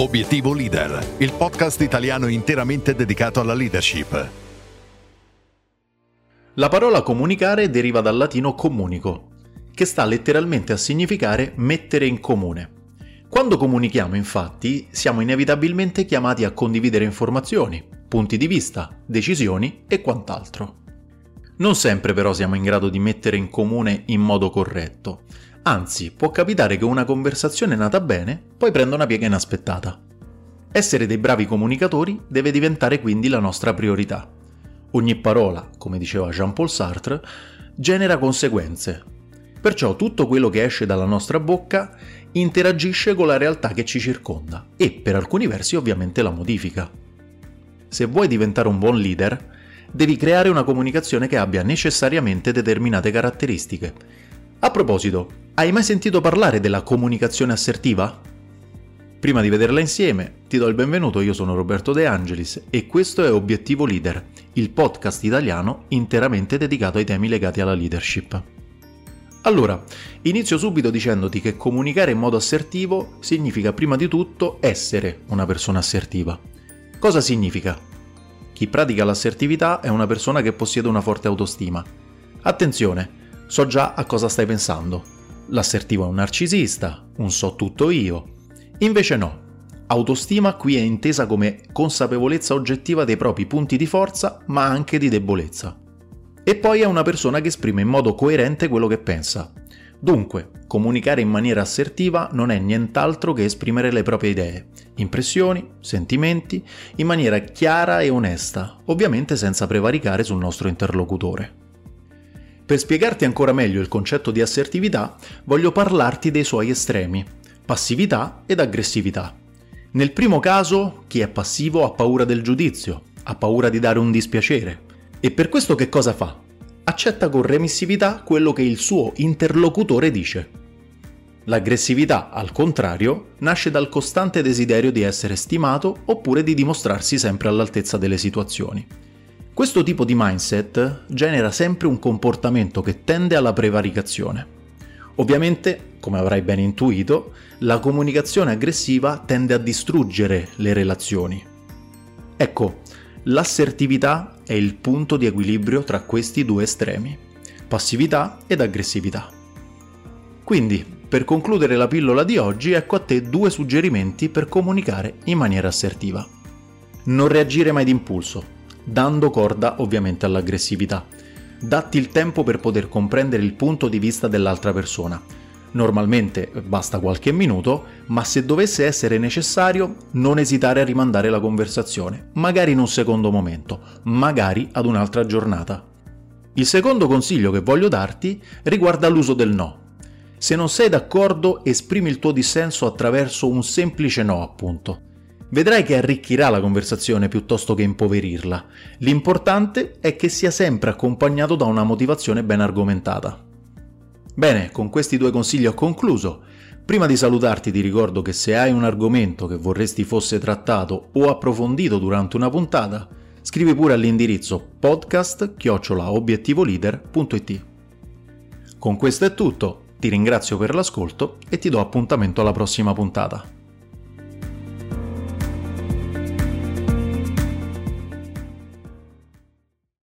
Obiettivo Leader, il podcast italiano interamente dedicato alla leadership. La parola comunicare deriva dal latino comunico, che sta letteralmente a significare mettere in comune. Quando comunichiamo, infatti, siamo inevitabilmente chiamati a condividere informazioni, punti di vista, decisioni e quant'altro. Non sempre però siamo in grado di mettere in comune in modo corretto, anzi può capitare che una conversazione nata bene poi prenda una piega inaspettata. Essere dei bravi comunicatori deve diventare quindi la nostra priorità. Ogni parola, come diceva Jean-Paul Sartre, genera conseguenze. Perciò tutto quello che esce dalla nostra bocca interagisce con la realtà che ci circonda e per alcuni versi ovviamente la modifica. Se vuoi diventare un buon leader, devi creare una comunicazione che abbia necessariamente determinate caratteristiche. A proposito, hai mai sentito parlare della comunicazione assertiva? Prima di vederla insieme, ti do il benvenuto, io sono Roberto De Angelis e questo è Obiettivo Leader, il podcast italiano interamente dedicato ai temi legati alla leadership. Allora, inizio subito dicendoti che comunicare in modo assertivo significa prima di tutto essere una persona assertiva. Cosa significa? Chi pratica l'assertività è una persona che possiede una forte autostima. Attenzione, so già a cosa stai pensando. L'assertivo è un narcisista, un so tutto io. Invece no. Autostima qui è intesa come consapevolezza oggettiva dei propri punti di forza, ma anche di debolezza. E poi è una persona che esprime in modo coerente quello che pensa. Dunque, comunicare in maniera assertiva non è nient'altro che esprimere le proprie idee, impressioni, sentimenti, in maniera chiara e onesta, ovviamente senza prevaricare sul nostro interlocutore. Per spiegarti ancora meglio il concetto di assertività, voglio parlarti dei suoi estremi, passività ed aggressività. Nel primo caso, chi è passivo ha paura del giudizio, ha paura di dare un dispiacere. E per questo che cosa fa? accetta con remissività quello che il suo interlocutore dice. L'aggressività, al contrario, nasce dal costante desiderio di essere stimato oppure di dimostrarsi sempre all'altezza delle situazioni. Questo tipo di mindset genera sempre un comportamento che tende alla prevaricazione. Ovviamente, come avrai ben intuito, la comunicazione aggressiva tende a distruggere le relazioni. Ecco, L'assertività è il punto di equilibrio tra questi due estremi, passività ed aggressività. Quindi, per concludere la pillola di oggi, ecco a te due suggerimenti per comunicare in maniera assertiva. Non reagire mai d'impulso, dando corda ovviamente all'aggressività. Datti il tempo per poter comprendere il punto di vista dell'altra persona Normalmente basta qualche minuto, ma se dovesse essere necessario, non esitare a rimandare la conversazione, magari in un secondo momento, magari ad un'altra giornata. Il secondo consiglio che voglio darti riguarda l'uso del no. Se non sei d'accordo, esprimi il tuo dissenso attraverso un semplice no, appunto. Vedrai che arricchirà la conversazione piuttosto che impoverirla. L'importante è che sia sempre accompagnato da una motivazione ben argomentata. Bene, con questi due consigli ho concluso. Prima di salutarti ti ricordo che se hai un argomento che vorresti fosse trattato o approfondito durante una puntata, scrivi pure all'indirizzo podcast-obiettivoleader.it. Con questo è tutto, ti ringrazio per l'ascolto e ti do appuntamento alla prossima puntata.